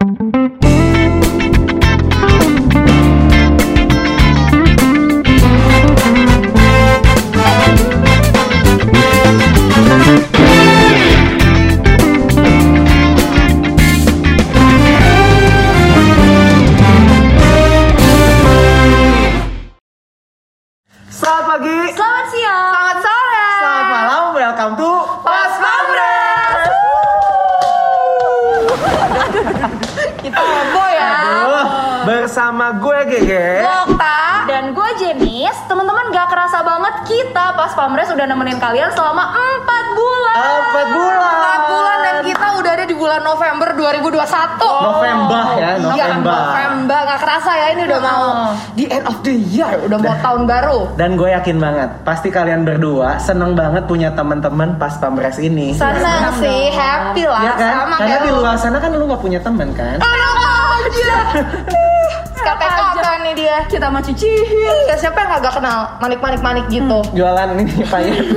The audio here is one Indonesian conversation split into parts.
Selamat udah nemenin kalian selama 4 bulan. Empat bulan. 4 bulan dan kita udah ada di bulan November 2021. November ya, Iya, November. November. Gak kerasa ya ini udah mau di end of the year, udah mau tahun baru. Dan gue yakin banget, pasti kalian berdua seneng banget punya teman-teman pas pamres ini. Senang sih, happy lah Ya kan? sama Karena kayak di lu. luar sana kan lu gak punya teman kan? Aduh, aja. Sekarang kakak nih dia. Kita mah cuci. Iya, siapa yang kagak kenal manik-manik-manik gitu? Jualan ini payet.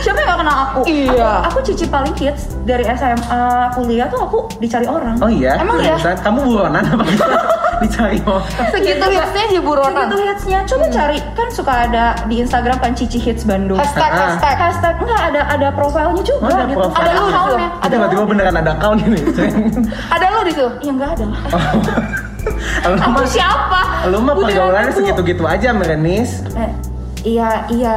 Siapa yang gak kenal aku? Iya. Aku cici paling hits dari SMA kuliah tuh aku dicari orang. Oh iya? Emang ya? Kamu buronan apa? Dicari orang. Segitu hitsnya di buronan. Segitu hitsnya, coba cari kan suka ada di Instagram kan Cici Hits Bandung. Hashtag, Ah. hashtag. Hashtag enggak ada ada profilnya juga Oh, ada gitu. profile. Ada accountnya. Ada tiba-tiba beneran ada account ini. Ada lu di situ? Iya enggak ada lah. Lu Aku siapa? Lu mah pergaulannya segitu-gitu aja, Merenis. Eh, iya iya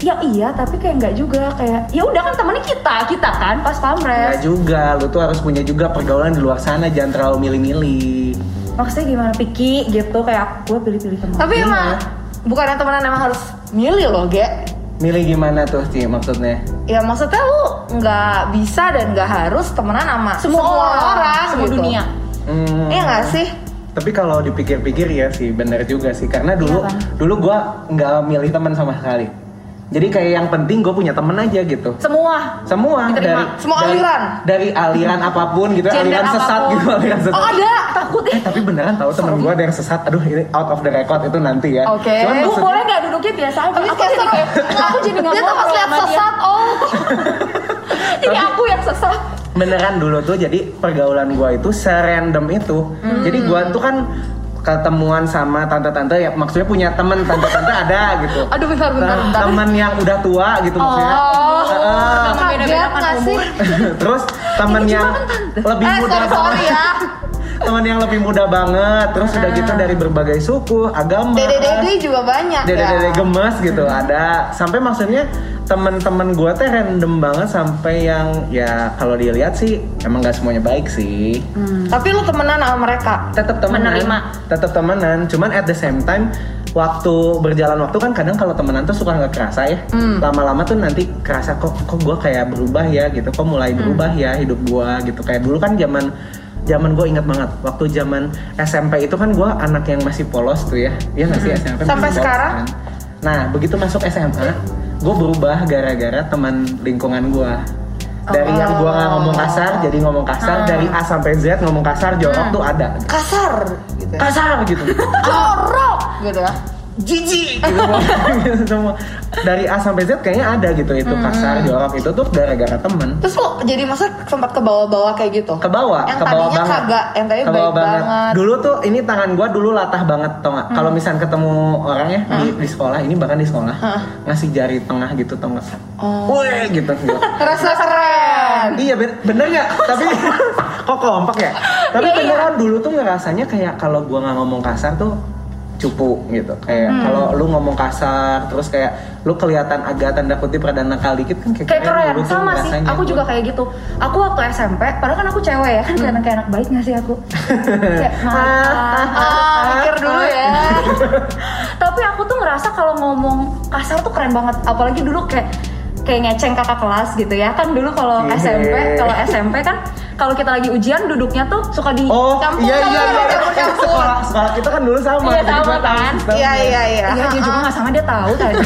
ya iya tapi kayak enggak juga kayak ya udah kan temennya kita kita kan pas Enggak pamres juga, lu tuh harus punya juga pergaulan di luar sana, jangan terlalu milih-milih. maksudnya gimana piki gitu kayak gue pilih-pilih teman Tapi Iya. emang bukan yang temenan emang harus milih loh, Ge. Milih gimana tuh, Ci, maksudnya? Ya maksudnya lu nggak bisa dan nggak harus temenan sama semua, orang, semua gitu. dunia Hmm, Iya nggak sih? Tapi kalau dipikir-pikir ya sih, bener juga sih. Karena dulu, kan? dulu gua nggak milih teman sama sekali. Jadi kayak yang penting gue punya temen aja gitu. semua Semua Diterima. dari Semua dari- aliran? dari aliran apa pun gitu, Gender aliran sesat apa pun. gitu, aliran sesat. Oh ada. takut Eh eh tapi beneran tahu temen gue ada yang sesat. Aduh ini out of the record itu nanti ya. Oke. Cuman Bu, Bu, maksudnya- boleh nggak duduknya biasa aja? Tapi aku jadi kayak, aku jadi nggak Dia tuh pas lihat sesat, oh. Jadi aku yang sesat. Beneran dulu tuh jadi pergaulan gua itu serandom itu. Jadi gua tuh kan ketemuan sama tante-tante ya maksudnya punya temen tante-tante ada gitu. Aduh bentar bentar Nah, bentar. temen yang udah tua gitu maksudnya. Oh, membeda-bedakan kaget nggak sih? umur. terus temen yang lebih Eh muda sorry sorry ya. temen yang lebih muda banget. Terus udah gitu dari berbagai suku agama. Dede-dede juga banyak dede-dede ya. gemes gitu ada. Sampai maksudnya temen-temen gue teh random banget sampai yang ya kalau dilihat sih emang gak semuanya baik sih. Tapi lu temenan sama mereka. tetap temenan. Menerima. tetap temenan. Cuman at the same time waktu berjalan waktu kan kadang kalau temenan tuh suka nggak kerasa ya. Lama-lama tuh nanti kerasa kok kok gue kayak berubah ya? gitu. Kok mulai berubah ya hidup gue gitu. Kayak dulu kan zaman zaman gue inget banget. Waktu zaman SMP itu kan gue anak yang masih polos tuh ya. Iya nggak sih SMP Sampai masih polos sekarang? kan? nah begitu masuk SMA gue berubah gara-gara teman lingkungan gue dari yang gue nggak ngomong kasar jadi ngomong kasar dari A sampai Z ngomong kasar jorok tuh ada Kasar gitu. ya. kasar gitu Jorok gitu ya. Jijik gitu semua dari A sampai Z kayaknya ada gitu itu kasar jorok itu tuh gara-gara temen Terus lu jadi masa sempat ke bawah-bawah kayak gitu? ke bawah Yang ke bawah tadinya banget kagak, yang tadinya Ke bawah baik banget. dulu tuh ini tangan gua dulu latah banget tau nggak kalau misalnya ketemu orang ya di, di sekolah ini bahkan di sekolah ngasih jari tengah gitu tau nggak Oh. Weh gitu gitu. Rasa keren. Iya ben- bener nggak? Tapi kok kompak ya? Tapi Iya, beneran dulu tuh ngerasanya kayak kalau gua nggak ngomong kasar tuh cupu gitu. Kayak Hmm. kalau lu ngomong kasar terus kayak lu kelihatan agak tanda kutip rada nakal dikit kan kayak, Kayak keren, dulu tuh sama sih. Aku juga kayak gitu. Aku waktu SMP, padahal kan aku cewek ya, kan kelihatan kayak anak baik gak sih aku? kayak marah. Ah, mikir dulu ya. Tapi aku tuh ngerasa kalau ngomong kasar tuh keren banget. Apalagi dulu kayak kayak ngeceng kakak kelas gitu ya. Kan dulu kalau Iya. SMP, kalau SMP kan kalau kita lagi ujian duduknya tuh suka di Oh Campur, iya iya iya. campur, campur. Sekolah, sekolah kita kan dulu sama. Iya, sama kan? Iya iya iya. Iya, dia juga nggak sama dia tahu tadi.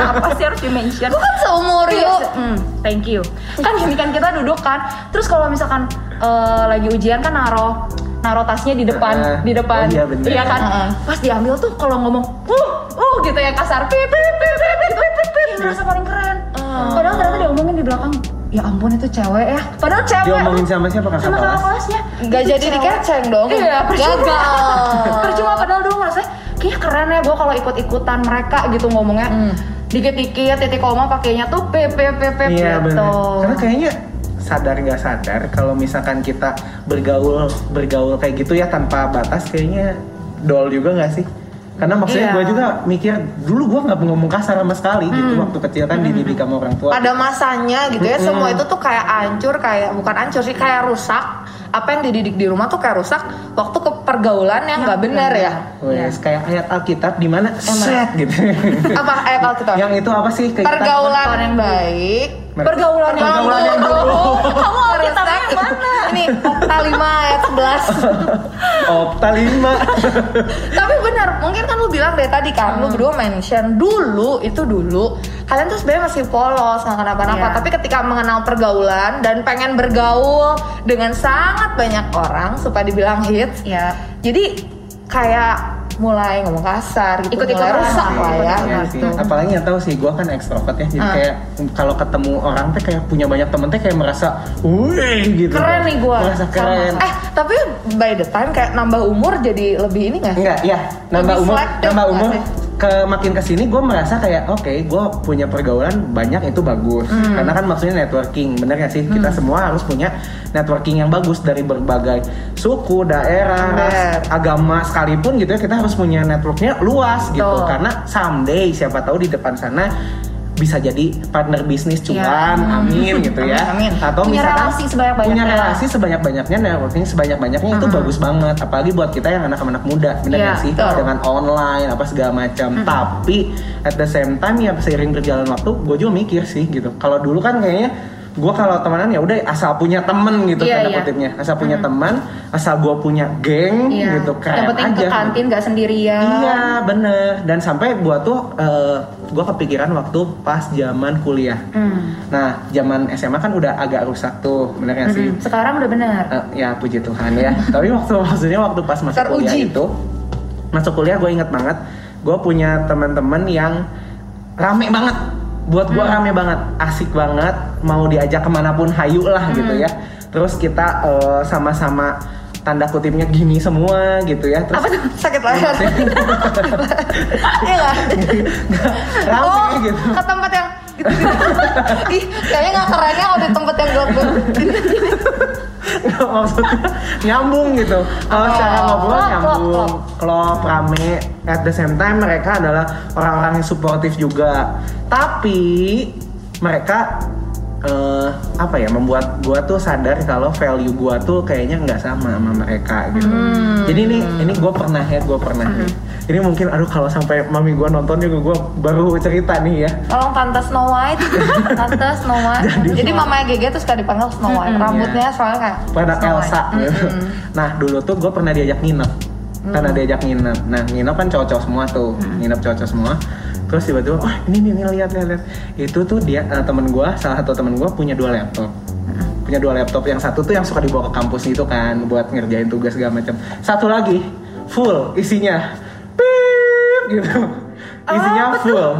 Apa sih harus di mention? Kan seumur Iya, yuk. hmm, thank you. Kan gini kan kita duduk kan, terus kalau misalkan eh, lagi ujian kan naro naro tasnya di depan, Heeh. di depan, Oh, iya, bener. kan. Heeh. Pas diambil tuh kalau ngomong, uh, uh gitu ya kasar, pip, pip, pip, pip, gitu, pip, pip, pip, ngerasa paling keren. Padahal ternyata dia ngomongin di belakang, ya ampun itu cewek ya padahal cewek Diomongin sama siapa kakak sama kakak kelas? kelasnya Nggak jadi cewek. dikeceng dong. iya percuma Gagal. percuma padahal dulu ngerasa kayaknya keren ya gue kalau ikut-ikutan mereka gitu ngomongnya Hmm. dikit-dikit titik koma pakainya tuh p p p p Iya gitu benar. Karena kayaknya sadar nggak sadar kalau misalkan kita bergaul bergaul kayak gitu ya tanpa batas kayaknya dol juga nggak sih? Karena maksudnya Iya. gue juga mikir dulu gue nggak ngomong kasar sama sekali gitu Hmm. waktu kecil kan dididik sama orang tua. pada masanya gitu ya Mm-mm. semua itu tuh kayak hancur kayak bukan hancur sih kayak rusak apa yang dididik di rumah tuh kayak rusak waktu ke pergaulan yang nggak benar ya Wes kayak ayat Alkitab di mana set gitu. apa ayat alkitab yang itu apa sih? Kayak pergaulan yang baik pergaulan yang Pergaulan yang buruk. kamu alkitabnya yang mana ini Okta 5 ayat 11 Opta lima. Tapi benar, mungkin kan lu bilang dari tadi kan, Hmm. lu berdua mention dulu itu dulu kalian tuh sebenarnya masih polos nggak kenapa-napa. Iya. Tapi ketika mengenal pergaulan dan pengen bergaul dengan sangat banyak orang supaya dibilang hits, ya jadi kayak mulai ngomong kasar gitu, Ikut-ikutan. mulai rusak lah ya. Iya gitu. sih. Apalagi nggak tahu sih, gue kan ekstrovert ya, jadi Ah. kayak kalau ketemu orang teh kayak punya banyak temen teh kayak merasa, wih gitu. Keren nih gua. Merasa Sama. keren. Eh, tapi by the time kayak nambah umur jadi lebih ini gak sih? Enggak, ya nambah Lebih umur, nambah nggak umur. Ke makin ke sini gue merasa kayak oke, gue punya pergaulan banyak itu bagus. Hmm. Karena kan maksudnya networking, bener gak sih? Kita semua harus punya networking yang bagus dari berbagai suku, daerah, ras, agama sekalipun gitu ya. Kita harus punya networknya luas gitu. Karena someday siapa tahu di depan sana bisa jadi partner bisnis cuan, Iya. amin gitu ya. Amin, amin. Atau Punya misalkan relasi sebanyak-banyaknya. punya relasi sebanyak-banyaknya networking sebanyak-banyaknya itu bagus banget apalagi buat kita yang anak-anak muda Iya, nggak sih betul. dengan online apa segala macam tapi at the same time ya seiring berjalan waktu gue juga mikir sih gitu kalau dulu kan kayaknya gue kalau temenan ya udah asal punya temen gitu Iya, tanda kutipnya asal punya teman asal gue punya geng Iya. gitu penting aja ke kantin nggak sendirian Iya bener dan sampai gua tuh gue kepikiran waktu pas zaman kuliah. Hmm. Nah zaman SMA kan udah agak rusak tuh bener gak sih? Sekarang udah benar Eh, ya puji Tuhan ya. Tapi waktu maksudnya waktu pas masuk kuliah Teruji. itu, masuk kuliah gue inget banget, gue punya teman-teman yang rame banget. Buat gue Hmm. rame banget, asik banget, mau diajak ke mana pun hayu lah gitu Hmm. ya. Terus kita eh, sama-sama tanda kutipnya gini semua gitu ya. Terus Apa tuh? Sakit leher. Iya nggak? rame Oh, gitu. ke tempat yang gitu-gitu. Ih, kayaknya nggak kerennya kalau di tempat yang gelap maksudnya nyambung gitu. Kalau Oh, secara ngobrol nyambung. klop, klop rame. At the same time mereka adalah orang-orang yang suportif juga. Tapi mereka eh, apa ya membuat gua tuh sadar kalau value gua tuh kayaknya nggak sama sama mereka gitu Hmm. jadi ini ini gua pernah ya gua pernah nih ini mungkin aduh kalau sampai mami gua nonton juga gua baru cerita nih ya Tolong tante Snow White, tante Snow White. Jadi- Jadi, mamanya Gege tuh suka dipanggil Snow White. Mm-mm. Rambutnya soalnya kayak pada Snow Elsa White. gitu. Mm-mm. Nah dulu tuh gue pernah diajak nginep, pernah diajak nginep. Nah nginep kan cowok-cowok semua tuh, nginep cowok semua. Terus tiba-tiba, wah ini nih, nih lihat lihat lihat. Itu tuh dia eh, temen gue, salah satu temen gue punya dua laptop. Punya dua laptop, yang satu tuh yang suka dibawa ke kampus itu kan buat ngerjain tugas segala macam. Satu lagi full isinya, pip gitu. Isinya full,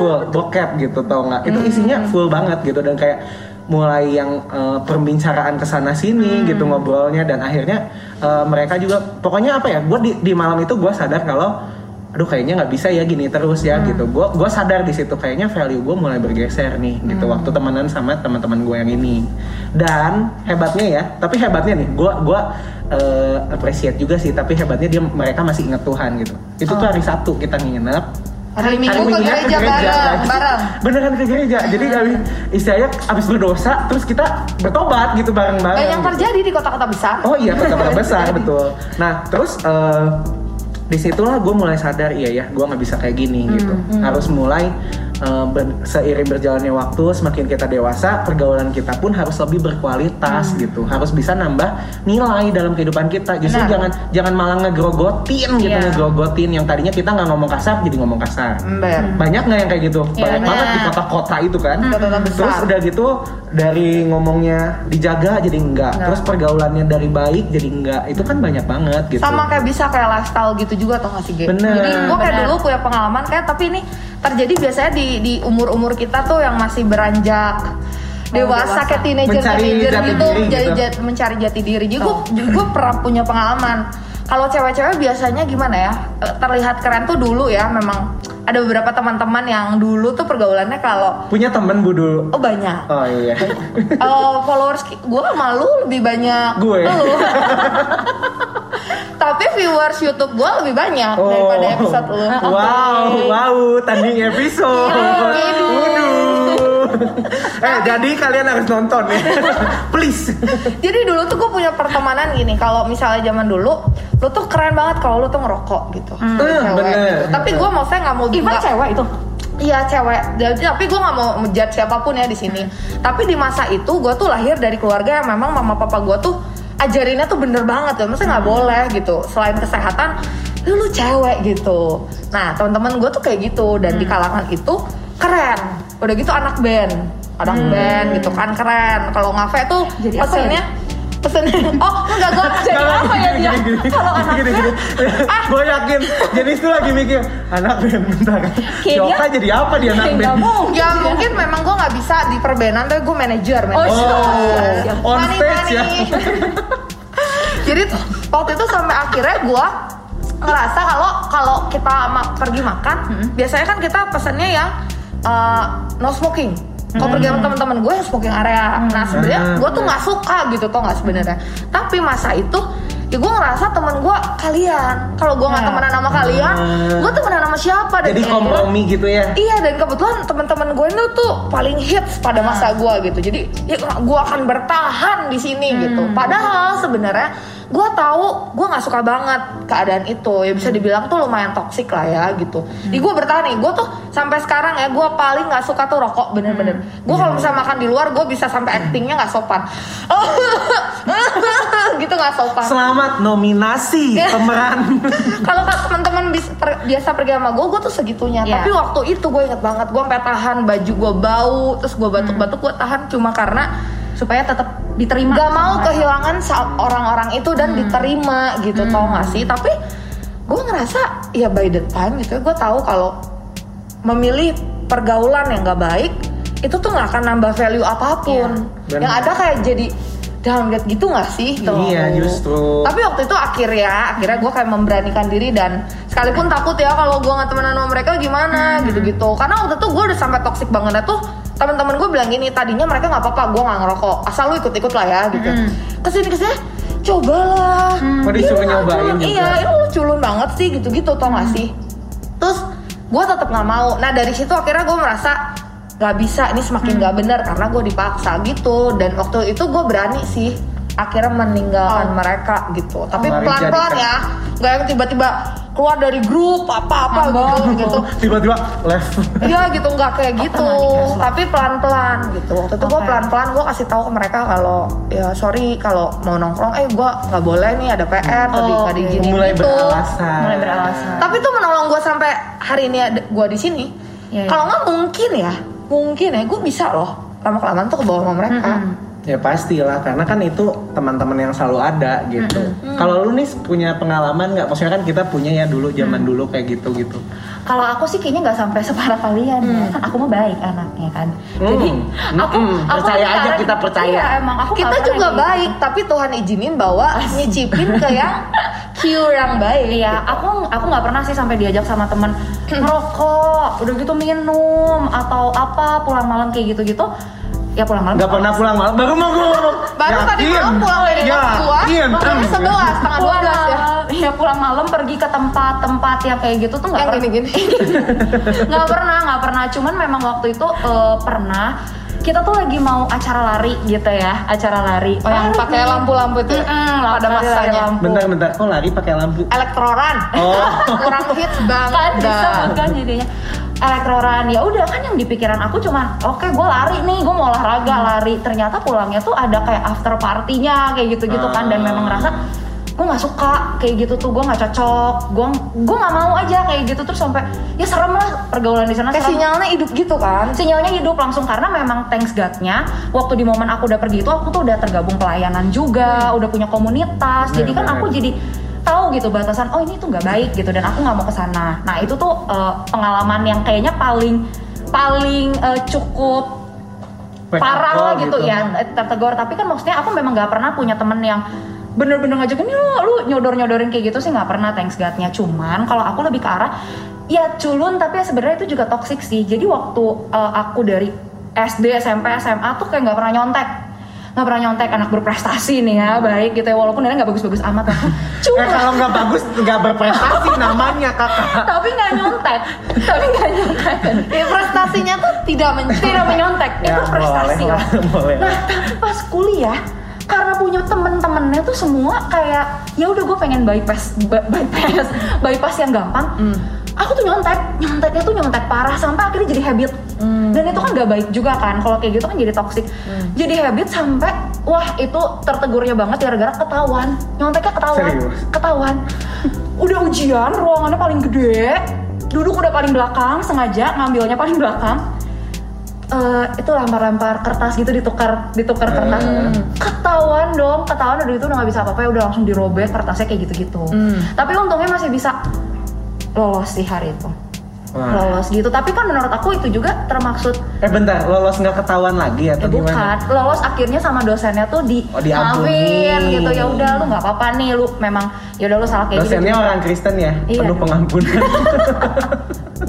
full bokep gitu tau nggak? Itu isinya full banget gitu dan kayak mulai yang eh, perbincangan ke sana sini gitu ngobrolnya dan akhirnya eh, mereka juga pokoknya apa ya gue di, di malam itu gue sadar kalau aduh kayaknya nggak bisa ya gini terus ya gitu. Gue gue sadar di situ kayaknya value gue mulai bergeser nih gitu. Waktu temenan sama teman-teman gue yang ini. Dan hebatnya ya tapi hebatnya nih gue gue eh, appreciate juga sih tapi hebatnya dia mereka masih inget Tuhan gitu. Itu tuh hari Sabtu kita nginep. Hari Minggu ke Minggunya gereja bareng, bareng. beneran ke gereja. Jadi abis istilahnya abis berdosa terus kita bertobat gitu bareng-bareng Banyak gitu. terjadi di kota-kota besar. Oh iya kota-kota besar betul. Nah terus eh, di situlah gue mulai sadar iya ya gue nggak bisa kayak gini gitu. Harus mulai eh, ber- seiring berjalannya waktu semakin kita dewasa pergaulan kita pun harus lebih berkualitas gitu. Harus bisa nambah nilai dalam kehidupan kita. Justru Benar. jangan jangan malah ngegrogotin gitu Iya. ngegrogotin yang tadinya kita nggak ngomong kasar jadi ngomong kasar. Ember. Banyak nggak yang kayak gitu? Iya, Banyak banget di kota-kota itu kan. Besar. Terus udah gitu dari ngomongnya dijaga jadi enggak. Enggak. Terus pergaulannya dari baik jadi enggak. Itu kan banyak banget gitu. Sama kayak bisa kayak lifestyle gitu juga atau nggak sih? Bener. Jadi gue kayak Bener. dulu punya pengalaman kayak tapi ini terjadi biasanya di di umur-umur kita tuh yang masih beranjak dewasa, dewasa. kayak teenager Mencari teenager jati gitu diri jadi gitu. jat- mencari jati diri gue gue pernah punya pengalaman kalau cewek-cewek biasanya gimana ya eh, terlihat keren tuh dulu ya memang ada beberapa teman-teman yang dulu tuh pergaulannya kalau Punya temen budul. oh banyak Oh iya. Eh, followers gue malu lebih banyak Gue. tapi viewers YouTube gue lebih banyak daripada episode lu Oh. Wow, wow, tanding episode. Iya, Waduh. eh, jadi kalian harus nonton ya. Please. Jadi dulu tuh gue punya pertemanan gini, kalau misalnya zaman dulu, lu tuh keren banget kalau lu tuh ngerokok gitu, Hmm, cewek bener. gitu. Tapi gue maksudnya nggak mau juga. cewek itu. Iya cewek, jadi tapi gue nggak mau menjudge siapa pun ya di sini. Tapi di masa itu gue tuh lahir dari keluarga yang memang mama papa gue tuh ajarinnya tuh bener banget ya, maksudnya nggak boleh gitu. Selain kesehatan, lu, lu cewek gitu. Nah teman-teman gue tuh kayak gitu dan di kalangan itu keren. Udah gitu anak band, anak band gitu kan keren. Kalau ngafe tuh Jadi apa ya? Pesennya pesennya oh enggak gue jadi apa ya dia Kalau anak gini, gini. Gue yakin Jenis tuh lagi mikir Anak band bentar Kayak Yoka dia- jadi apa dia anak band mau. Ya mungkin memang gue nggak bisa di perbenan tapi gue manajer Oh, manajer. siap. Oh, on Money, stage ya. Jadi waktu itu sampai akhirnya gue ngerasa kalau kalau kita ma- pergi makan, biasanya kan kita pesannya yang uh, no smoking. Kalau pergi sama teman-teman gue yang smoking area. Nah sebenarnya Ah. gue tuh nggak suka gitu tau nggak sebenarnya. Tapi masa itu ya gue ngerasa temen gue kalian. Kalau gue nggak Ya. temenan sama kalian, Ah. gue temenan sama siapa? Dan Jadi kompromi gitu ya Iya dan kebetulan teman-teman gue itu tuh paling hits pada masa gue gitu. Jadi ya gue akan bertahan di sini gitu. Padahal sebenarnya gue tahu gue nggak suka banget keadaan itu. Ya bisa dibilang tuh lumayan toksik lah ya gitu. Di gue bertahan nih. Gue tuh sampai sekarang ya gue paling nggak suka tuh rokok bener-bener. Gue kalau misalnya makan di luar gue bisa sampai actingnya nggak sopan. gitu nggak sopan. Selamat nominasi pemeran Kalau kan teman-teman biasa pergi sama gue, gue tuh segitunya. Iya. Tapi waktu itu gue inget banget, gue sampai tahan baju gue bau, terus gue batuk-batuk gue tahan cuma karena supaya tetap diterima. nggak mau kehilangan orang-orang itu dan diterima gitu, tau gak sih? Tapi gue ngerasa ya by the time gitu, gue tahu kalau memilih pergaulan yang gak baik itu tuh nggak akan nambah value apa pun. Iya, yang ada kayak jadi downgrade gitu gak sih? Gitu. Iya justru Tapi waktu itu akhirnya, akhirnya gue kayak memberanikan diri dan sekalipun takut ya kalau gue nggak temenan sama mereka gimana gitu-gitu. Karena waktu itu gue udah sampai toxic banget tuh teman-teman gue bilang gini, tadinya mereka nggak apa-apa, gue nggak ngerokok, asal lu ikut-ikut lah ya gitu. Ke sini ke sini, cobalah. Oh, disuruh Iya, nyobain juga. Iya, ini lu culun banget sih gitu-gitu tau gak sih? Terus gue tetap nggak mau. Nah dari situ akhirnya gue merasa nggak bisa, ini semakin nggak benar karena gue dipaksa gitu. Dan waktu itu gue berani sih akhirnya meninggalkan mereka gitu. Tapi pelan-pelan jadikan. ya, nggak yang tiba-tiba keluar dari grup apa-apa gitu gitu. Tiba-tiba left Iya gitu nggak kayak gitu, Otomatis. tapi pelan-pelan gitu. Waktu itu gue Oke. pelan-pelan gue kasih tahu ke mereka kalau ya sorry kalau mau nongkrong, eh gue nggak boleh nih ada PR tadi Oh, nggak oke. diizinin Mulai gitu. beralasan mulai beralasan. Tapi itu menolong gue sampai hari ini gue di sini. Iya, iya. Kalau nggak mungkin ya, mungkin ya gue bisa loh lama kelamaan tuh ke bawah sama mereka. Ya pastilah karena kan itu teman-teman yang selalu ada gitu. Kalau lu nih punya pengalaman nggak? Maksudnya kan kita punya ya dulu zaman dulu kayak gitu gitu. Kalau aku sih kayaknya nggak sampai separah kalian ya. Kan aku mah baik anaknya kan. Jadi Hmm. aku, Hmm. aku Percaya aja sekarang- kita percaya. Iya, emang aku Kita juga gitu. baik, tapi Tuhan izinin bahwa nyicipin ke yang cure yang baik. Iya, aku aku nggak pernah sih sampai diajak sama temen ngerokok, udah gitu minum atau apa pulang malam kayak gitu-gitu. Ya pulang malam. Nggak pernah pulang malam. Baru mau ngomong. Baru tadi Yakin? malam pulang dari Ya, gua, makanya sebelas, setengah dua belas ya. Iya pulang malam pergi ke tempat-tempat yang kayak gitu tuh nggak pernah. gini-gini. nggak pernah nggak pernah cuman memang waktu itu eh, pernah kita tuh lagi mau acara lari gitu ya acara lari Oh yang pakai lampu-lampu itu? Mm-mm, pada lari- lari masanya. lampu. Bentar bentar. Kok lari pakai lampu? Elektroran. Oh. Kurang hits banget. kan kan jadinya elektroran ya udah kan yang di pikiran aku cuman oke gue lari nih gue mau olahraga lari ternyata pulangnya tuh ada kayak after partinya kayak gitu gitu kan dan memang ngerasa gue nggak suka kayak gitu tuh gue nggak cocok gue gue nggak mau aja kayak gitu terus sampai ya serem lah pergaulan di sana Kayak serem. sinyalnya hidup gitu kan. sinyalnya hidup langsung karena memang thanks God-nya waktu di momen aku udah pergi itu aku tuh udah tergabung pelayanan juga udah punya komunitas jadi kan Bener-bener. aku jadi tahu gitu batasan oh ini tuh nggak baik gitu dan aku nggak mau ke sana nah itu tuh eh, pengalaman yang kayaknya paling paling eh, cukup parah lah gitu, gitu. ya tertegur tapi kan maksudnya aku memang nggak pernah punya temen yang bener-bener ngajakin "Yuk, lu nyodor-nyodorin kayak gitu sih nggak pernah thanks God-nya. Cuman kalau aku lebih ke arah ya culun tapi ya sebenarnya itu juga toxic sih. Jadi waktu uh, aku dari SD SMP SMA tuh kayak nggak pernah nyontek. Nggak pernah nyontek anak berprestasi nih ya baik gitu ya. Walaupun dia nggak bagus-bagus amat lah. Cuma Eh kalau nggak bagus nggak berprestasi namanya kakak. tapi nggak nyontek. Tapi nggak nyontek. Ya, prestasinya tuh tidak men tidak menyontek. Ya, itu prestasi boleh lah. lah, boleh. nah tapi pas kuliah karena punya temen-temennya tuh semua kayak ya udah gue pengen bypass bypass bypass yang gampang. Aku tuh nyontek nyonteknya tuh nyontek parah sampai akhirnya jadi habit. Dan itu kan gak baik juga kan kalau kayak gitu kan jadi toxic. Jadi habit sampai wah itu tertegurnya banget gara-gara ketahuan. Nyonteknya ketahuan Serius? ketahuan. Udah ujian ruangannya paling gede duduk udah paling belakang sengaja ngambilnya paling belakang Eh, itu lempar-lempar kertas gitu ditukar ditukar kertas. Hmm. ketahuan dong ketahuan udah itu udah nggak bisa apa-apa ya udah langsung dirobek kertasnya kayak gitu-gitu. Tapi untungnya masih bisa lolos sih hari itu. Wah. lolos gitu. Tapi kan menurut aku itu juga termaksud Eh bentar, lolos nggak ketahuan lagi atau eh, gimana? bukan. Lolos akhirnya sama dosennya tuh di Oh, maafin gitu. Ya udah lu nggak apa-apa nih lu memang ya udah lu salah kayak Dosennya gitu orang Kristen ya, Iya. Penuh pengampunan.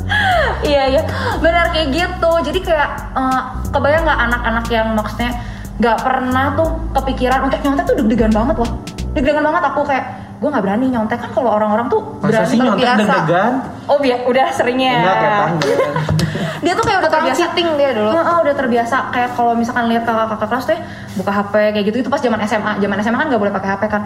iya iya. Benar kayak gitu. Jadi kayak eh, kebayang nggak anak-anak yang maksudnya nggak pernah tuh kepikiran untuk nyontek tuh deg-degan banget loh. Deg-degan banget aku kayak gue nggak berani nyontek. Kan kalau orang-orang tuh Masa berani sih nyontek terbiasa. deg-degan? oh biar udah seringnya. Enggak kayak dia tuh kayak udah terbiasa. cheating dia dulu. Heeh, udah terbiasa. Kayak kalau misalkan lihat kakak-kakak kelas tuh ya, buka HP kayak gitu itu pas zaman SMA zaman SMA kan nggak boleh pakai HP kan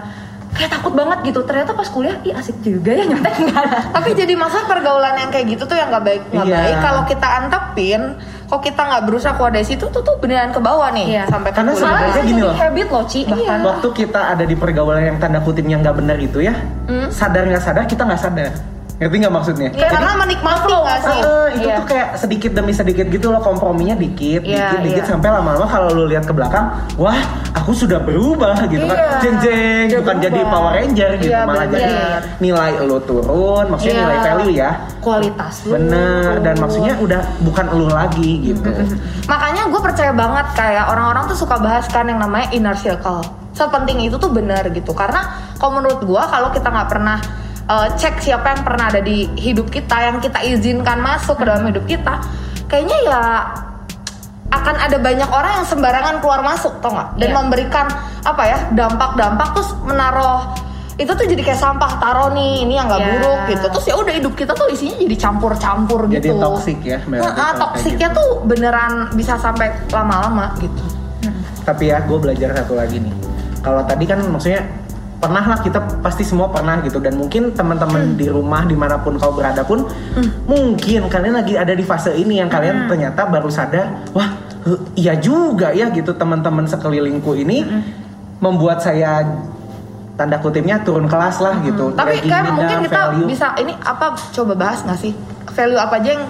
kayak takut banget gitu ternyata pas kuliah ih asik juga ya nyontek enggak ada Tapi jadi masa pergaulan yang kayak gitu tuh yang nggak baik nggak Iya. baik. Kalau kita antepin, kok kita nggak berusaha keluar dari situ tuh tuh beneran ke bawah nih Iya. sampai ke Karena sebenarnya bisa gini jadi loh. habit loh Ci bahkan Waktu kita ada di pergaulan yang tanda kutipnya nggak benar itu ya, sadar nggak sadar kita nggak sadar. Ngerti nggak maksudnya? Ya, karena menikmati nggak sih? Eh, itu Iya. tuh kayak sedikit demi sedikit gitu loh komprominya dikit, Iya, dikit, dikit iya. sampai lama-lama kalau lu lihat ke belakang, wah aku sudah berubah gitu kan, Iya, jeng jeng, bukan jadi berubah. Power Ranger gitu, Iya, malah bener. jadi nilai lu turun, maksudnya Iya. nilai value ya, kualitas lu bener, dan maksudnya udah bukan lu lagi gitu. Makanya gue percaya banget kayak orang-orang tuh suka bahas kan yang namanya inner circle. Sepenting itu tuh benar gitu. Karena kalau menurut gue kalau kita nggak pernah uh, cek siapa yang pernah ada di hidup kita, yang kita izinkan masuk ke dalam hidup kita, kayaknya ya akan ada banyak orang yang sembarangan keluar masuk, tau nggak? Dan Iya. memberikan apa ya dampak-dampak terus menaruh itu tuh jadi kayak sampah taruh nih ini yang nggak Iya. buruk gitu terus ya udah hidup kita tuh isinya jadi campur-campur Jadi gitu toxic ya, Nah, berarti kalau kayak toksiknya gitu. tuh beneran bisa sampai lama-lama gitu. Tapi ya gue belajar satu lagi nih. Kalau tadi kan maksudnya pernah lah kita pasti semua pernah gitu. Dan mungkin teman-teman di rumah di mana pun kau berada pun mungkin kalian lagi ada di fase ini yang kalian ternyata baru sadar wah eh, iya juga ya gitu. Teman-teman sekelilingku ini membuat saya tanda kutipnya turun kelas lah gitu. Tapi Kayak kayak gini mungkin kita value. bisa ini apa coba bahas nggak sih? Value apa aja yang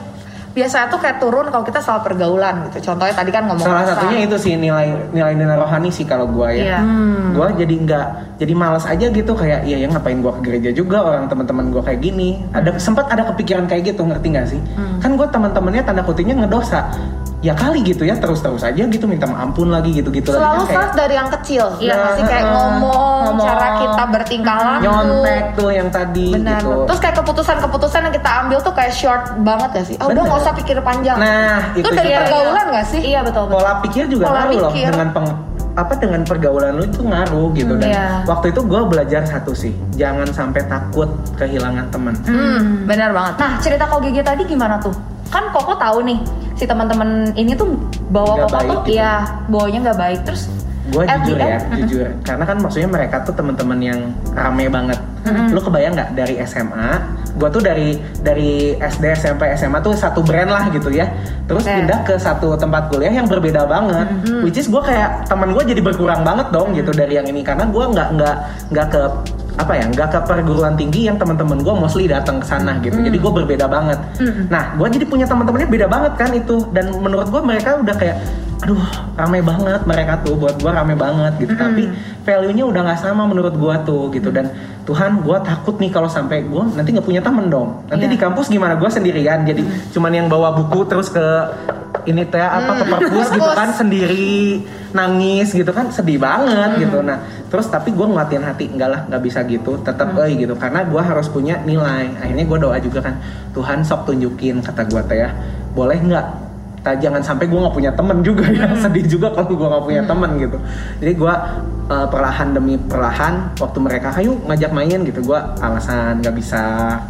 biasanya tuh kayak turun kalau kita soal pergaulan gitu. Contohnya tadi kan ngomong Salah satunya itu sih nilai nilai nilai rohani sih kalau gua ya. Iya. Hmm. Gua jadi nggak jadi malas aja gitu kayak iya ya ngapain gua ke gereja juga orang teman-teman gua kayak gini. Ada sempat ada kepikiran kayak gitu ngerti nggak sih? Kan gua teman-temannya tanda kutipnya ngedosa. Ya kali gitu ya terus-terus aja gitu minta ampun lagi gitu-gitu lagi Selalu kan kayak dari yang kecil. Iya, Iya nggak sih kayak ngomong, Ngomong. cara kita bertingkah laku. nyontek tuh yang tadi Benar. gitu. Terus kayak keputusan-keputusan yang kita ambil tuh kayak short banget gak sih? Oh, udah nggak usah pikir panjang. Nah, itu, itu dari juga. pergaulan gak sih? iya betul betul pola pikir juga Pola ngaruh loh pikir. dengan peng, apa dengan pergaulan lu itu ngaruh gitu dan iya. waktu itu gue belajar satu sih jangan sampai takut kehilangan teman Hmm, benar banget. Nah cerita kok GG tadi gimana tuh? Kan Koko tahu nih si teman-teman ini tuh bawa Nggak Koko tuh gitu. ya bawanya nggak baik. Terus. gue jujur ya end, jujur. Karena kan maksudnya mereka tuh teman-teman yang rame banget. Lu kebayang nggak dari SMA gue tuh dari dari SD SMP SMA tuh satu brand lah gitu ya. Terus Oke. pindah ke satu tempat kuliah yang berbeda banget. Which is gue kayak teman gue jadi berkurang banget dong gitu dari yang ini. Karena gue nggak nggak nggak ke apa ya nggak ke perguruan tinggi yang teman-teman gue mostly datang ke sana gitu. Jadi gue berbeda banget. Nah gue jadi punya teman-temannya beda banget kan itu. Dan menurut gue mereka udah kayak aduh rame banget mereka tuh buat gue rame banget gitu. Tapi value-nya udah nggak sama menurut gue tuh gitu. Dan Tuhan gue takut nih kalau sampai gue nanti nggak punya temen dong. Nanti Iya. di kampus gimana? Gue sendirian. Jadi cuman yang bawa buku terus ke ini teh apa ke perpus gitu kan sendiri nangis gitu kan sedih banget gitu. Nah terus tapi gue nguatin hati enggak lah nggak bisa gitu tetap eh gitu. Karena gue harus punya nilai. Akhirnya gue doa juga kan Tuhan sok tunjukin kata gue teh ya. Boleh nggak jangan sampai gue nggak punya temen juga ya. Sedih juga kalau gue nggak punya temen gitu. Jadi gue uh, perlahan demi perlahan waktu mereka ayo ngajak main gitu. Gue alasan nggak bisa.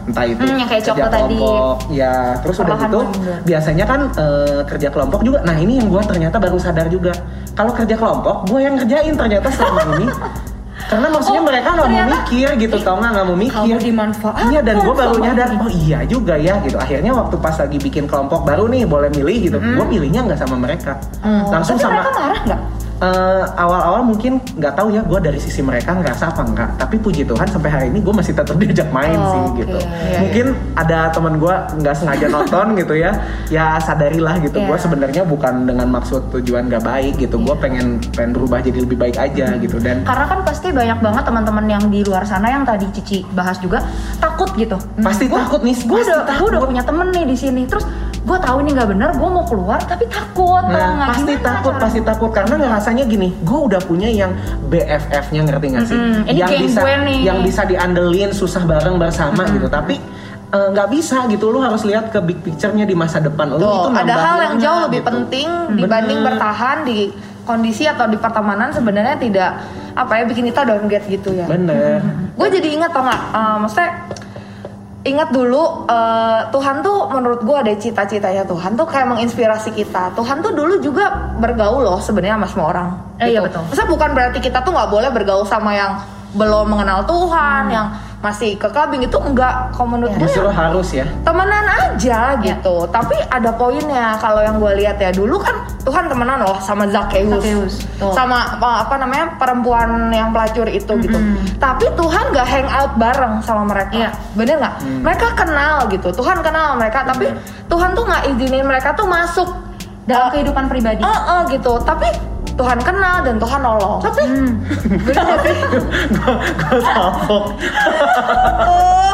Entah itu Hmm, yang kayak kerja coklat tadi. kelompok. Ya terus udah Perlahan gitu mundur. biasanya kan uh, kerja kelompok juga. Nah ini yang gue ternyata baru sadar juga. Kalau kerja kelompok gue yang ngerjain ternyata selama ini karena maksudnya Oh, mereka nggak mau mikir gitu tau nggak nggak mau mikir Kamu dimanfaatkan Iya dan gue baru nyadar oh iya juga ya gitu. Akhirnya waktu pas lagi bikin kelompok baru nih boleh milih gitu, gue pilihnya nggak sama mereka, langsung Tapi sama. mereka marah nggak? Eh, awal-awal mungkin nggak tahu ya gue dari sisi mereka ngerasa apa enggak tapi puji Tuhan sampai hari ini gue masih tetap diajak main Oh, sih oke. gitu Iya, mungkin ada teman gue nggak sengaja nonton gitu ya ya sadarilah gitu. Iya. gue sebenarnya bukan dengan maksud tujuan gak baik gitu. Gue pengen pengen berubah jadi lebih baik aja gitu. Dan Karena kan pasti banyak banget teman-teman yang di luar sana yang tadi Cici bahas juga takut gitu. Pasti Gua- takut nih, Gue udah, gua udah punya temen nih di sini. Terus gue tahu ini nggak bener, gue mau keluar tapi takut. tau Nah, pasti Gimana takut, caranya? pasti takut karena rasanya gini, gue udah punya yang BFF-nya ngerti gak sih? Mm-mm, ini yang bisa, gue nih. yang bisa diandelin susah bareng bersama gitu. Tapi eh, nggak bisa gitu, lu harus lihat ke big picture-nya di masa depan. Lu Tuh, itu ada hal yang jauh lebih gitu. penting dibanding Bener. bertahan di kondisi atau di pertemanan sebenarnya tidak apa ya bikin kita downgrade gitu ya. Bener. Gue jadi ingat tau nggak, Eh, maksudnya ingat dulu eh, Tuhan tuh menurut gue ada cita-citanya Tuhan tuh kayak menginspirasi kita. Tuhan tuh dulu juga bergaul loh sebenarnya sama semua orang. gitu. Eh, iya, betul. Maksudnya bukan berarti kita tuh nggak boleh bergaul sama yang belum mengenal Tuhan, yang masih ke clubbing itu enggak. Kalau menurut gue Justru harus ya. temenan aja gitu. Tapi ada poinnya kalau yang gue lihat ya dulu kan Tuhan temenan loh sama Zakheus, Zakheus, betul. sama apa, apa namanya perempuan yang pelacur itu gitu. Tapi Tuhan gak hang out bareng sama mereka, Iya. bener nggak? Mereka kenal gitu. Tuhan kenal mereka, tapi Tuhan tuh nggak izinin mereka tuh masuk Dalam kehidupan pribadi. Eh, eh, gitu. Tapi Tuhan kenal dan Tuhan nolong. Tapi bener nggak sih? gue salpok. Oh,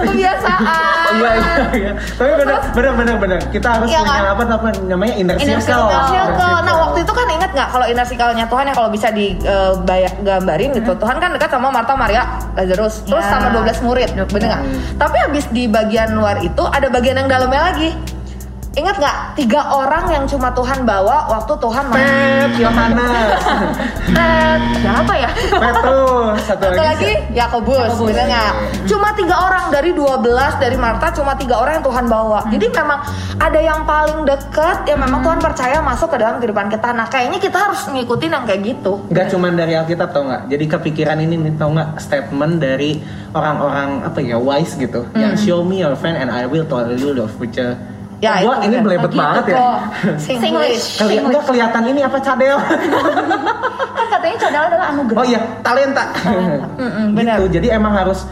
kebiasaan. Iya iya iya. Tapi bener bener bener bener. Kita harus Iya punya kan? apa apa namanya inner, Inner circle. circle. Inner circle. Inner Nah waktu itu kan inget nggak kalau inner circle-nya Tuhan ya kalau bisa digambarin gitu. Tuhan kan dekat sama Marta, Maria, Lazarus, terus Ya. sama 12 murid, bener nggak? Tapi habis di bagian luar itu ada bagian yang dalamnya lagi. Ingat nggak tiga orang yang cuma Tuhan bawa waktu Tuhan Pet? Yohanes, Ted, siapa ya? Petrus, satu Satu lagi. lagi Yakobus, bener nggak? Cuma tiga orang dari 12 dari Marta cuma tiga orang yang Tuhan bawa. Jadi memang ada yang paling deket yang memang Tuhan percaya masuk ke dalam kehidupan kita. Nah kayaknya kita harus ngikutin yang kayak gitu. Gak cuman dari Alkitab tau nggak? Jadi kepikiran ini nih tau nggak statement dari orang-orang apa ya wise gitu, yang show me your friend and I will tell you the future. Ya, Oh, gua ini belebet banget ya. Singlish. Singlish. Keli enggak kelihatan ini apa cadel? Kan katanya cadel adalah anugerah. oh iya, talenta. Mm-mm, benar. gitu. Jadi emang harus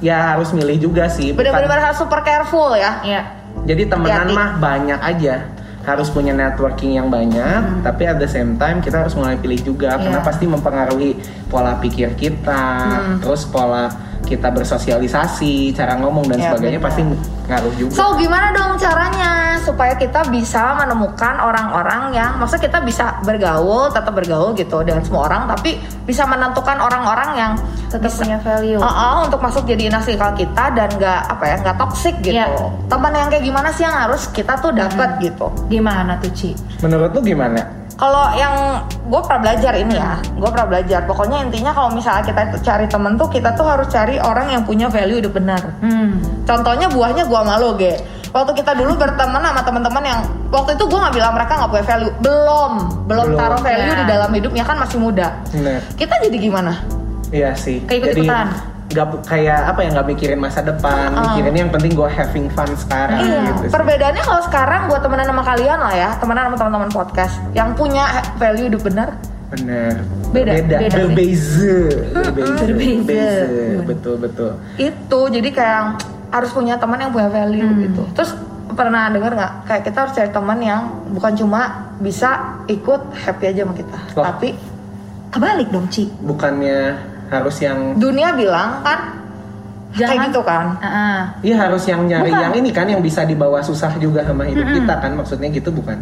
ya harus milih juga sih. Bener-bener harus super careful ya. Iya. Jadi temenan Hati-hati. mah banyak aja. Harus punya networking yang banyak, tapi at the same time kita harus mulai pilih juga karena Iya. pasti mempengaruhi pola pikir kita, terus pola kita bersosialisasi, cara ngomong dan Iya, sebagainya benar. pasti ngaruh juga. So gimana dong caranya supaya kita bisa menemukan orang-orang yang maksudnya kita bisa bergaul, tetap bergaul gitu dengan semua orang tapi bisa menentukan orang-orang yang Tetap bisa- punya value. Uh, uh, untuk masuk jadi inner circle kita dan nggak apa ya nggak toxic gitu. Iya. Teman yang kayak gimana sih yang harus kita tuh dapat gitu. Gimana tuh Ci? Menurut lu gimana? Kalau yang gue pernah belajar ini ya, gue pernah belajar. Pokoknya intinya kalau misalnya kita cari temen tuh kita tuh harus cari orang yang punya value hidup benar. Hmm. Contohnya buahnya gua malu ge. Waktu kita dulu berteman sama teman-teman yang waktu itu gua nggak bilang mereka nggak punya value, belum, belum, Belum. taruh value Ya. di dalam hidupnya kan masih muda. Bener. Kita jadi gimana? Iya sih. Kayak ikut-ikutan. Nggak kayak apa ya nggak mikirin masa depan, Uh-uh. mikirin yang penting gue having fun sekarang Iya. gitu. sih. Perbedaannya kalau sekarang gua temenan sama kalian lah ya, temenan sama teman-teman podcast yang punya value hidup benar. Bener. Beda, Beda. beda. Berbeza. Berbeza. Berbeza. Betul betul. Itu jadi kayak harus punya teman yang punya value Hmm. gitu. Terus pernah denger nggak? Kayak kita harus cari teman yang bukan cuma bisa ikut happy aja sama kita, Loh. tapi Kebalik dong Ci. Bukannya harus yang dunia bilang kan Kayak gitu kan. Heeh. Iya harus yang nyari Bukan. yang ini kan yang bisa dibawa susah juga sama hidup kita kan maksudnya gitu bukan?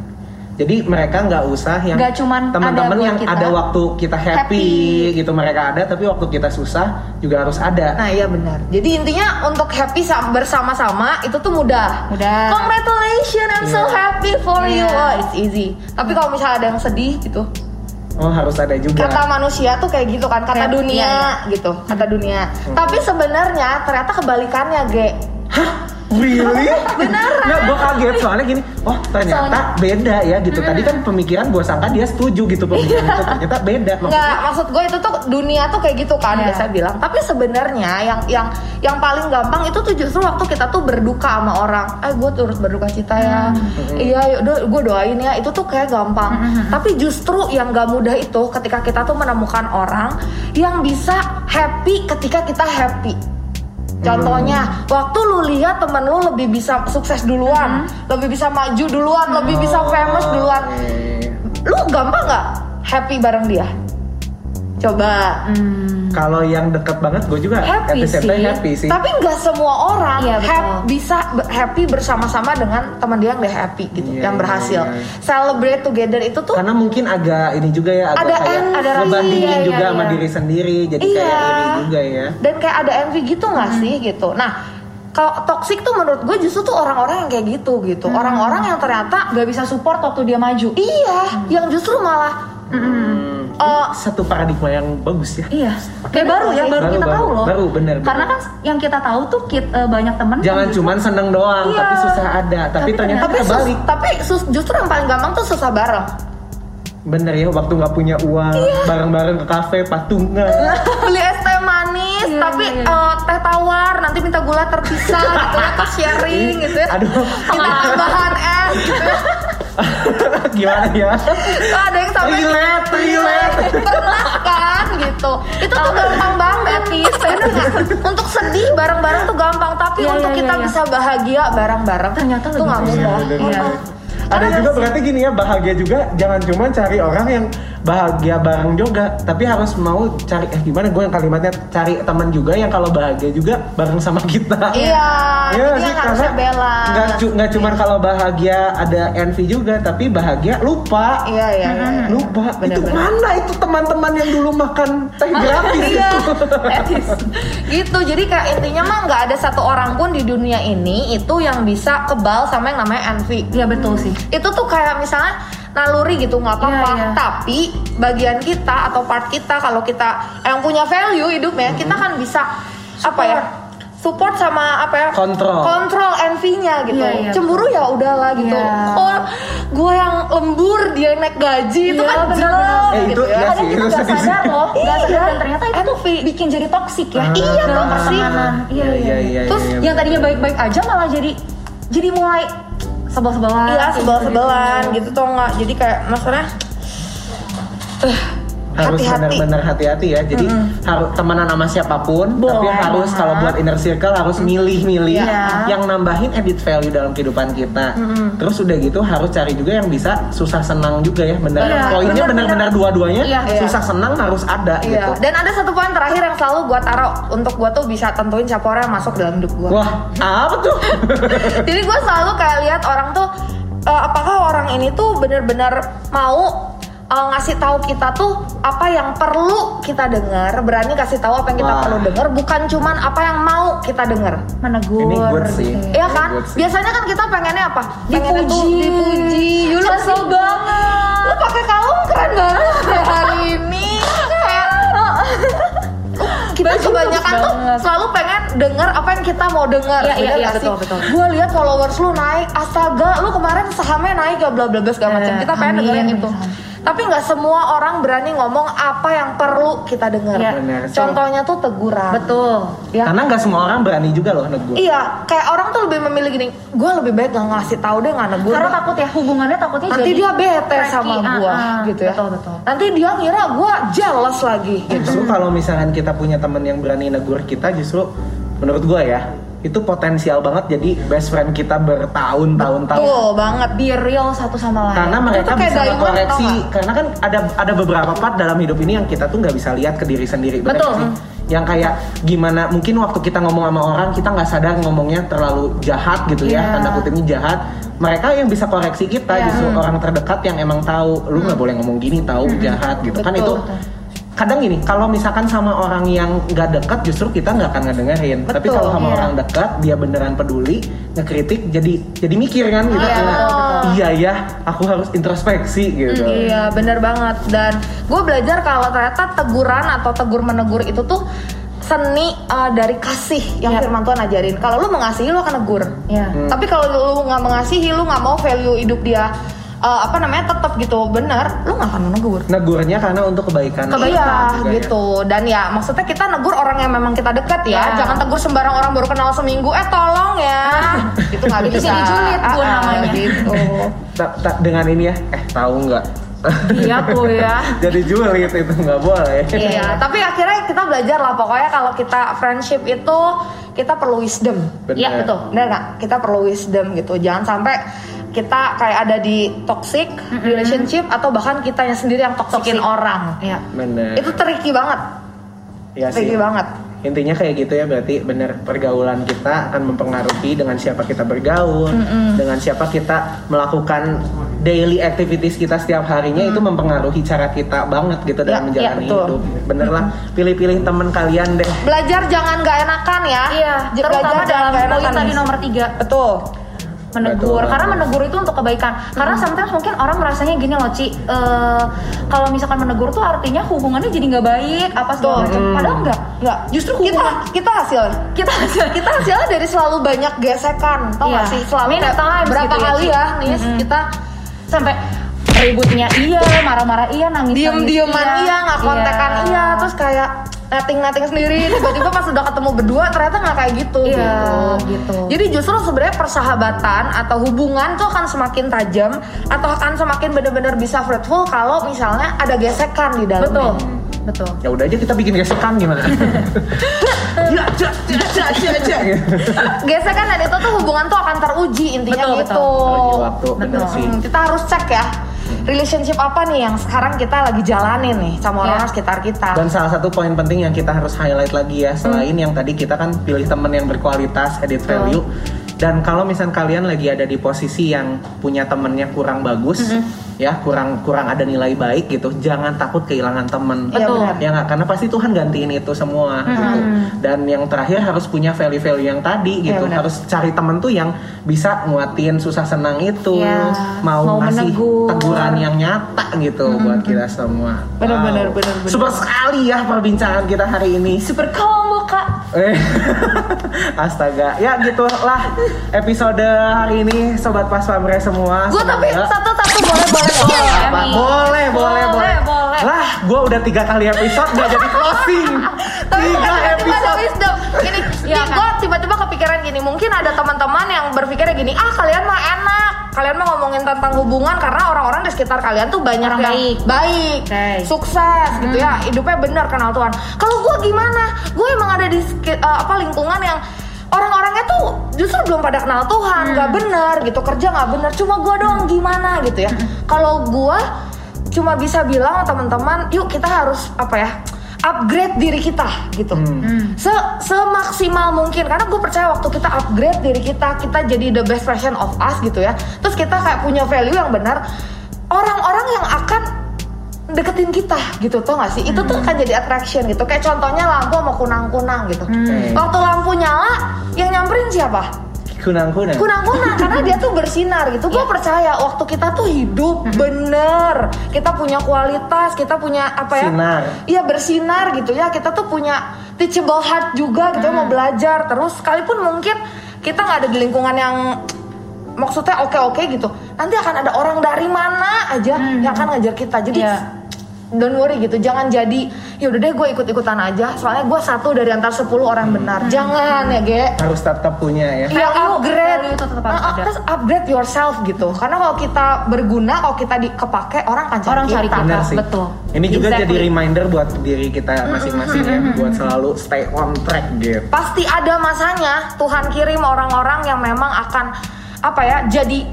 Jadi mereka nggak usah yang cuman teman-teman yang kita ada waktu kita happy, happy. gitu mereka ada tapi waktu kita susah juga harus ada. Nah iya benar. Jadi intinya untuk happy sa- bersama-sama itu tuh mudah. Mudah. Congratulations, I'm so Iya. happy for you. Iya. Oh, it's easy. Tapi kalau misalnya ada yang sedih gitu, Oh harus ada juga. kata manusia tuh kayak gitu kan, kata Kayak- dunia iya, gitu, kata dunia. Hmm. Tapi sebenarnya ternyata kebalikannya, Ge. Really? Beneran. Nggak, gue kaget soalnya gini. Oh ternyata beda ya gitu. Tadi kan pemikiran gue sangka dia setuju gitu pemikiran itu ternyata beda. Nggak, Maksudnya, maksud gue itu tuh dunia tuh kayak gitu kan Iya. biasa bilang. Tapi sebenarnya yang yang yang paling gampang itu tuh justru waktu kita tuh berduka sama orang. Eh gue turut berduka cita ya. Iya, yaudah gue doain ya. Itu tuh kayak gampang. Tapi justru yang gak mudah itu ketika kita tuh menemukan orang yang bisa happy ketika kita happy. Contohnya, waktu lu lihat temen lu lebih bisa sukses duluan, lebih bisa maju duluan, lebih bisa famous duluan, eh, lu gampang nggak happy bareng dia? Coba Hmm. Kalau yang deket banget gue juga Happy at the same time sih. happy sih. Tapi nggak semua orang Iya, betul. hap- bisa happy bersama-sama dengan teman dia yang udah happy gitu, Iya, yang iya, berhasil. iya. Celebrate together itu tuh Karena mungkin agak ini juga ya agak Ada kayak en- ada ngebandingin iya, juga iya, sama iya. diri sendiri jadi Iya. kayak ini juga ya. dan kayak ada envy gitu nggak sih gitu. Nah kalau toxic tuh menurut gue justru tuh orang-orang yang kayak gitu gitu, orang-orang yang ternyata Gak bisa support waktu dia maju. iya, yang justru malah Hmm, Eh, satu paradigma yang bagus ya. Iya. Kayak baru ya, baru, Baru, kita baru, tahu loh. baru, bener, bener. Karena kan yang kita tahu tuh kita banyak temen Jangan yang cuma seneng doang Iya. tapi susah ada tapi, Tapi ternyata tapi sus- kebalik. tapi sus- justru yang paling gampang tuh susah bareng. Bener ya waktu nggak punya uang Iya. bareng-bareng ke kafe patungan. beli es teh manis Iya, tapi iya, iya. eh, teh tawar nanti minta gula terpisah gitu ya sharing gitu ya Aduh. minta tambahan es gitu ya Gimana ya? Tuh ada yang sampai Relate, relate. pernah kan gitu itu tuh gampang banget bener nggak? untuk sedih bareng-bareng tuh gampang tapi Iya, untuk iya, kita iya, iya. bisa bahagia bareng-bareng Ternyata tuh lebih nggak susah. mudah Iya. Heeh. Ada juga berarti gini ya bahagia juga jangan cuma cari orang yang bahagia bareng juga tapi harus mau cari eh gimana gue yang kalimatnya cari teman juga yang kalau bahagia juga bareng sama kita. iya Iya jadi sih, yang karena nggak cu- nggak cuma kalau bahagia ada envy juga tapi bahagia lupa iya iya iya, iya. lupa Bener, itu bener. mana itu teman-teman yang dulu makan teh gratis Iya, itu etis. gitu. Jadi kayak intinya mah nggak ada satu orang pun di dunia ini itu yang bisa kebal sama yang namanya envy. Iya betul sih. Itu tuh kayak misalnya naluri gitu nggak apa-apa. Iya, iya. Tapi bagian kita atau part kita kalau kita yang punya value hidupnya, kita kan bisa apa ya? Support sama apa ya? Kontrol. Kontrol envy-nya gitu. Iya, iya, Cemburu ya udahlah gitu. Iya. Oh, gue yang lembur dia yang naik gaji itu Iya, kan bener, bener. Eh, gitu itu ya. iya Kadang sih, kita itu nggak sadar sih. loh, nggak sadar Iya. dan ternyata itu tuh bikin jadi toksik ya. Ah. Iya, toksik. pertemanan. Iya iya. iya, Terus iya, yang tadinya baik-baik aja malah jadi jadi mulai sebel-sebelan. Iya sebel-sebelan gitu. gitu tuh nggak jadi kayak maksudnya eh, harus benar-benar hati-hati ya. Jadi harus temenan sama siapa pun, Boleh tapi harus kalau buat inner circle harus milih-milih Iya. yang nambahin edit value dalam kehidupan kita. Terus udah gitu harus cari juga yang bisa susah senang juga ya. Benar. Iya, Poinnya benar-benar. benar-benar dua-duanya Iya. susah senang harus ada Iya. gitu. Dan ada satu poin terakhir yang selalu gua taruh untuk gua tuh bisa tentuin siapa orang yang masuk dalam hidup gua. Wah, apa tuh? Jadi gua selalu kayak lihat orang tuh eh, apakah orang ini tuh bener-bener mau eh, ngasih tahu kita tuh apa yang perlu kita dengar, berani kasih tahu apa yang kita Wah. perlu dengar, bukan cuman apa yang mau kita dengar. Menegur. Ini good sih. gitu. Iya Ini kan? good sih. Biasanya kan kita pengennya apa? Pengennya tuh Dipuji. dipuji. You look so banget. Lu pakai kalung keren banget hari ini. Kita Bagus kebanyakan tuh banget. selalu pengen denger apa yang kita mau denger. Iya, iya, iya, sih? betul, betul. Gue lihat followers lu naik, astaga, lu kemarin sahamnya naik ya bla bla bla segala macam. Eh, Kita pengen dengerin itu. amin. Tapi nggak semua orang berani ngomong apa yang perlu kita dengar. Benar. Contohnya tuh teguran. Betul. Ya. Karena nggak semua orang berani juga loh negur. Iya, kayak orang tuh lebih memilih gini. Gue lebih baik gak ngasih tahu deh nggak negur. Karena deh." takut ya hubungannya takutnya nanti jadi dia bete cracky, sama ah, gua ah. gitu ya. Betul betul. Nanti dia ngira gua jealous lagi gitu. Justru kalau misalkan kita punya temen yang berani negur kita justru menurut gua ya itu potensial banget jadi best friend kita bertahun-tahun tahun. Tuh banget. Be real satu sama lain. Karena mereka kayak bisa koreksi karena kan ada ada beberapa part dalam hidup ini yang kita tuh nggak bisa lihat ke diri sendiri. Betul. nggak sih? yang kayak gimana mungkin waktu kita ngomong sama orang kita nggak sadar ngomongnya terlalu jahat gitu ya Iya. tanda kutipnya jahat mereka yang bisa koreksi kita Iya. justru orang terdekat yang emang tahu lu nggak boleh ngomong gini tahu jahat gitu kan Betul, itu betul. Kadang gini kalau misalkan sama orang yang nggak dekat justru kita nggak akan ngedengerin tapi Betul, kalau sama iya. orang dekat dia beneran peduli ngekritik jadi jadi mikir kan gitu Iya, iya ya aku harus introspeksi gitu Iya bener banget dan gue belajar kalau ternyata teguran atau tegur menegur itu tuh seni uh, dari kasih yang Iya. firman Tuhan ajarin. Kalau lu mengasihi lu akan negur. Iya. Hmm. Tapi kalau lu nggak mengasihi, lu nggak mau value hidup dia uh, apa namanya tetap gitu bener, lu nggak akan menegur. negurnya karena untuk kebaikan Iya juga ya. gitu dan ya maksudnya kita negur orang yang memang kita dekat ya Ya. jangan tegur sembarang orang baru kenal seminggu eh tolong ya itu nggak bisa jadi julid, Bu, Ah, ah, namanya. gitu Ta- ta- dengan ini ya eh tahu nggak Iya tuh ya. jadi julid itu nggak boleh Iya, tapi akhirnya kita belajar lah pokoknya kalau kita friendship itu kita perlu wisdom. Iya betul. Bener nggak? Kita perlu wisdom gitu. Jangan sampai kita kayak ada di toxic relationship atau bahkan kitanya sendiri yang toxikin orang. Iya. bener Itu tricky banget. ya sih Tricky banget. intinya kayak gitu ya berarti bener pergaulan kita akan mempengaruhi dengan siapa kita bergaul dengan siapa kita melakukan daily activities kita setiap harinya itu mempengaruhi cara kita banget gitu dalam Ya, menjalani ya, betul. hidup bener lah pilih-pilih teman kalian deh Belajar jangan gak enakan ya. Iya. Terutama dalam poin tadi nomor tiga. Betul. Menegur Betul karena menegur itu untuk kebaikan karena sometimes mungkin orang merasanya gini loh Ci eh, kalau misalkan menegur tuh artinya hubungannya jadi nggak baik apa segala macam Hmm. padahal enggak Enggak, Justru kita hubungan- kita hasilnya. kita kita hasilnya dari selalu banyak gesekan, tau Iya. gak sih? Selalu kayak berapa gitu ya, kali ya, nih Mm-mm. kita sampai ributnya iya marah-marah iya nangis diem-dieman iya, nggak kontekan iya. terus kayak netting-netting sendiri, tiba-tiba pas udah ketemu berdua ternyata nggak kayak gitu. Iya, gitu. Jadi justru sebenarnya persahabatan atau hubungan tuh akan semakin tajam atau akan semakin benar-benar bisa fruitful kalau misalnya ada gesekan di dalamnya. betul betul ya udah aja kita bikin gesekan gimana ya ja, ja, ja, ja, ja, gitu. Gesekan dan itu tuh hubungan tuh akan teruji intinya Betul, gitu. betul. Waktu, Betul. sih Hmm, kita harus cek ya relationship apa nih yang sekarang kita lagi jalanin nih sama orang Iya. sekitar kita. Dan salah satu poin penting yang kita harus highlight lagi ya, selain yang tadi kita kan pilih temen yang berkualitas, edit value. Dan kalau misal kalian lagi ada di posisi yang punya temennya kurang bagus, ya kurang kurang ada nilai baik gitu, jangan takut kehilangan temen. Iya, Betul. Ya nggak, karena pasti Tuhan gantiin itu semua gitu. Dan yang terakhir harus punya value-value yang tadi Iya, gitu. benar. harus cari temen tuh yang bisa nguatin susah senang itu, Iya, mau, mau ngasih menegur. teguran yang nyata gitu buat kita semua. Bener, bener, bener. Super sekali ya perbincangan kita hari ini. super combo kak Eh, Astaga, ya gitulah episode hari ini sobat pas pamre semua. Gue tapi Semoga- satu-satu boleh boleh boleh. boleh, boleh, Boleh, boleh, boleh. Lah, gue udah tiga kali episode nggak jadi closing. Tiga episode. wisdom. Iya, nih, kan? gue tiba-tiba kepikiran gini. Mungkin ada teman-teman yang berpikirnya gini, ah kalian mah enak, kalian mah ngomongin tentang hubungan karena orang-orang di sekitar kalian tuh banyak Orang yang baik. baik, Oke. sukses gitu ya, hidupnya benar kenal Tuhan. Kalau gue gimana? Gue emang ada di eh, apa lingkungan yang orang-orangnya tuh justru belum pada kenal Tuhan, nggak bener gitu, kerja nggak bener. Cuma gue doang gimana gitu ya. Kalau gue cuma bisa bilang teman-teman, yuk kita harus apa ya? Upgrade diri kita gitu. Hmm. se semaksimal mungkin karena gue percaya waktu kita upgrade diri kita kita jadi the best version of us gitu ya. Terus kita kayak punya value yang benar orang-orang yang akan deketin kita gitu tau gak sih? Itu tuh akan jadi attraction gitu. Kayak contohnya lampu mau kunang-kunang gitu. Hmm. waktu lampu nyala yang nyamperin siapa Kunang-kunang. kunang-kunang karena dia tuh bersinar gitu. Gue percaya waktu kita tuh hidup bener kita punya kualitas kita punya apa ya? Sinar. iya bersinar gitu ya. Kita tuh punya teachable heart juga gitu mau belajar terus. Sekalipun mungkin kita nggak ada di lingkungan yang maksudnya oke-oke gitu. Nanti akan ada orang dari mana aja yang akan ngajar kita. Jadi Iya. Don't worry gitu jangan jadi ya udah deh gue ikut-ikutan aja soalnya gue satu dari antar 10 orang yang benar jangan ya ge Harus tetap punya ya. Iya Value- upgrade, itu tetap harus Ah, ah, ada. terus upgrade yourself gitu. Karena kalau kita berguna, kalau kita di kepake, orang akan cari Orang cari kita. kita. Benar sih. betul. Ini juga Exactly. jadi reminder buat diri kita masing-masing ya, buat selalu stay on track gitu. Pasti ada masanya Tuhan kirim orang-orang yang memang akan apa ya jadi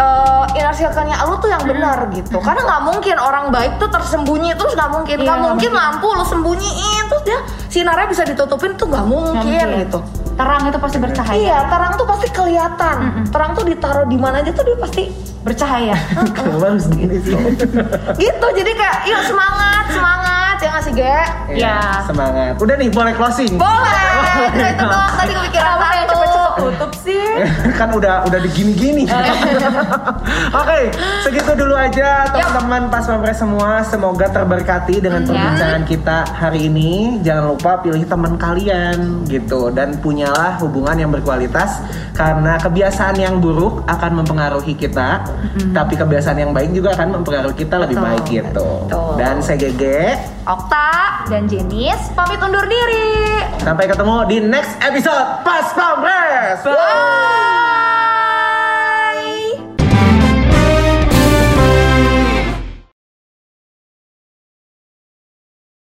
eh inner circle-nya lu tuh yang benar gitu. Karena nggak mungkin orang baik tuh tersembunyi terus nggak mungkin. Iya, Nggak nggak mungkin lampu lu sembunyiin terus dia sinarnya bisa ditutupin tuh nggak mungkin, mungkin. gitu. Terang itu pasti bercahaya. Iya, terang tuh pasti kelihatan. Terang tuh ditaruh di mana aja tuh dia pasti Bercahaya. Harus gini sih? gitu. Jadi kayak yuk semangat, semangat ya nggak sih, Ge? Iya. Semangat. Udah nih boleh closing. Boleh. Nah, itu doang tadi kepikiran satu. Tutup sih? kan udah udah digini-gini. Oke, segitu dulu aja teman-teman pas pampres semua. Semoga terberkati dengan perbincangan kita hari ini. Jangan lupa pilih teman kalian gitu dan punyalah hubungan yang berkualitas karena kebiasaan yang buruk akan mempengaruhi kita, tapi kebiasaan yang baik juga akan mempengaruhi kita lebih Betul, baik gitu. betul. Dan saya Gege, Okta. Dan Jenis pamit undur diri. sampai ketemu di next episode Pas Pampres. podcast. Bye.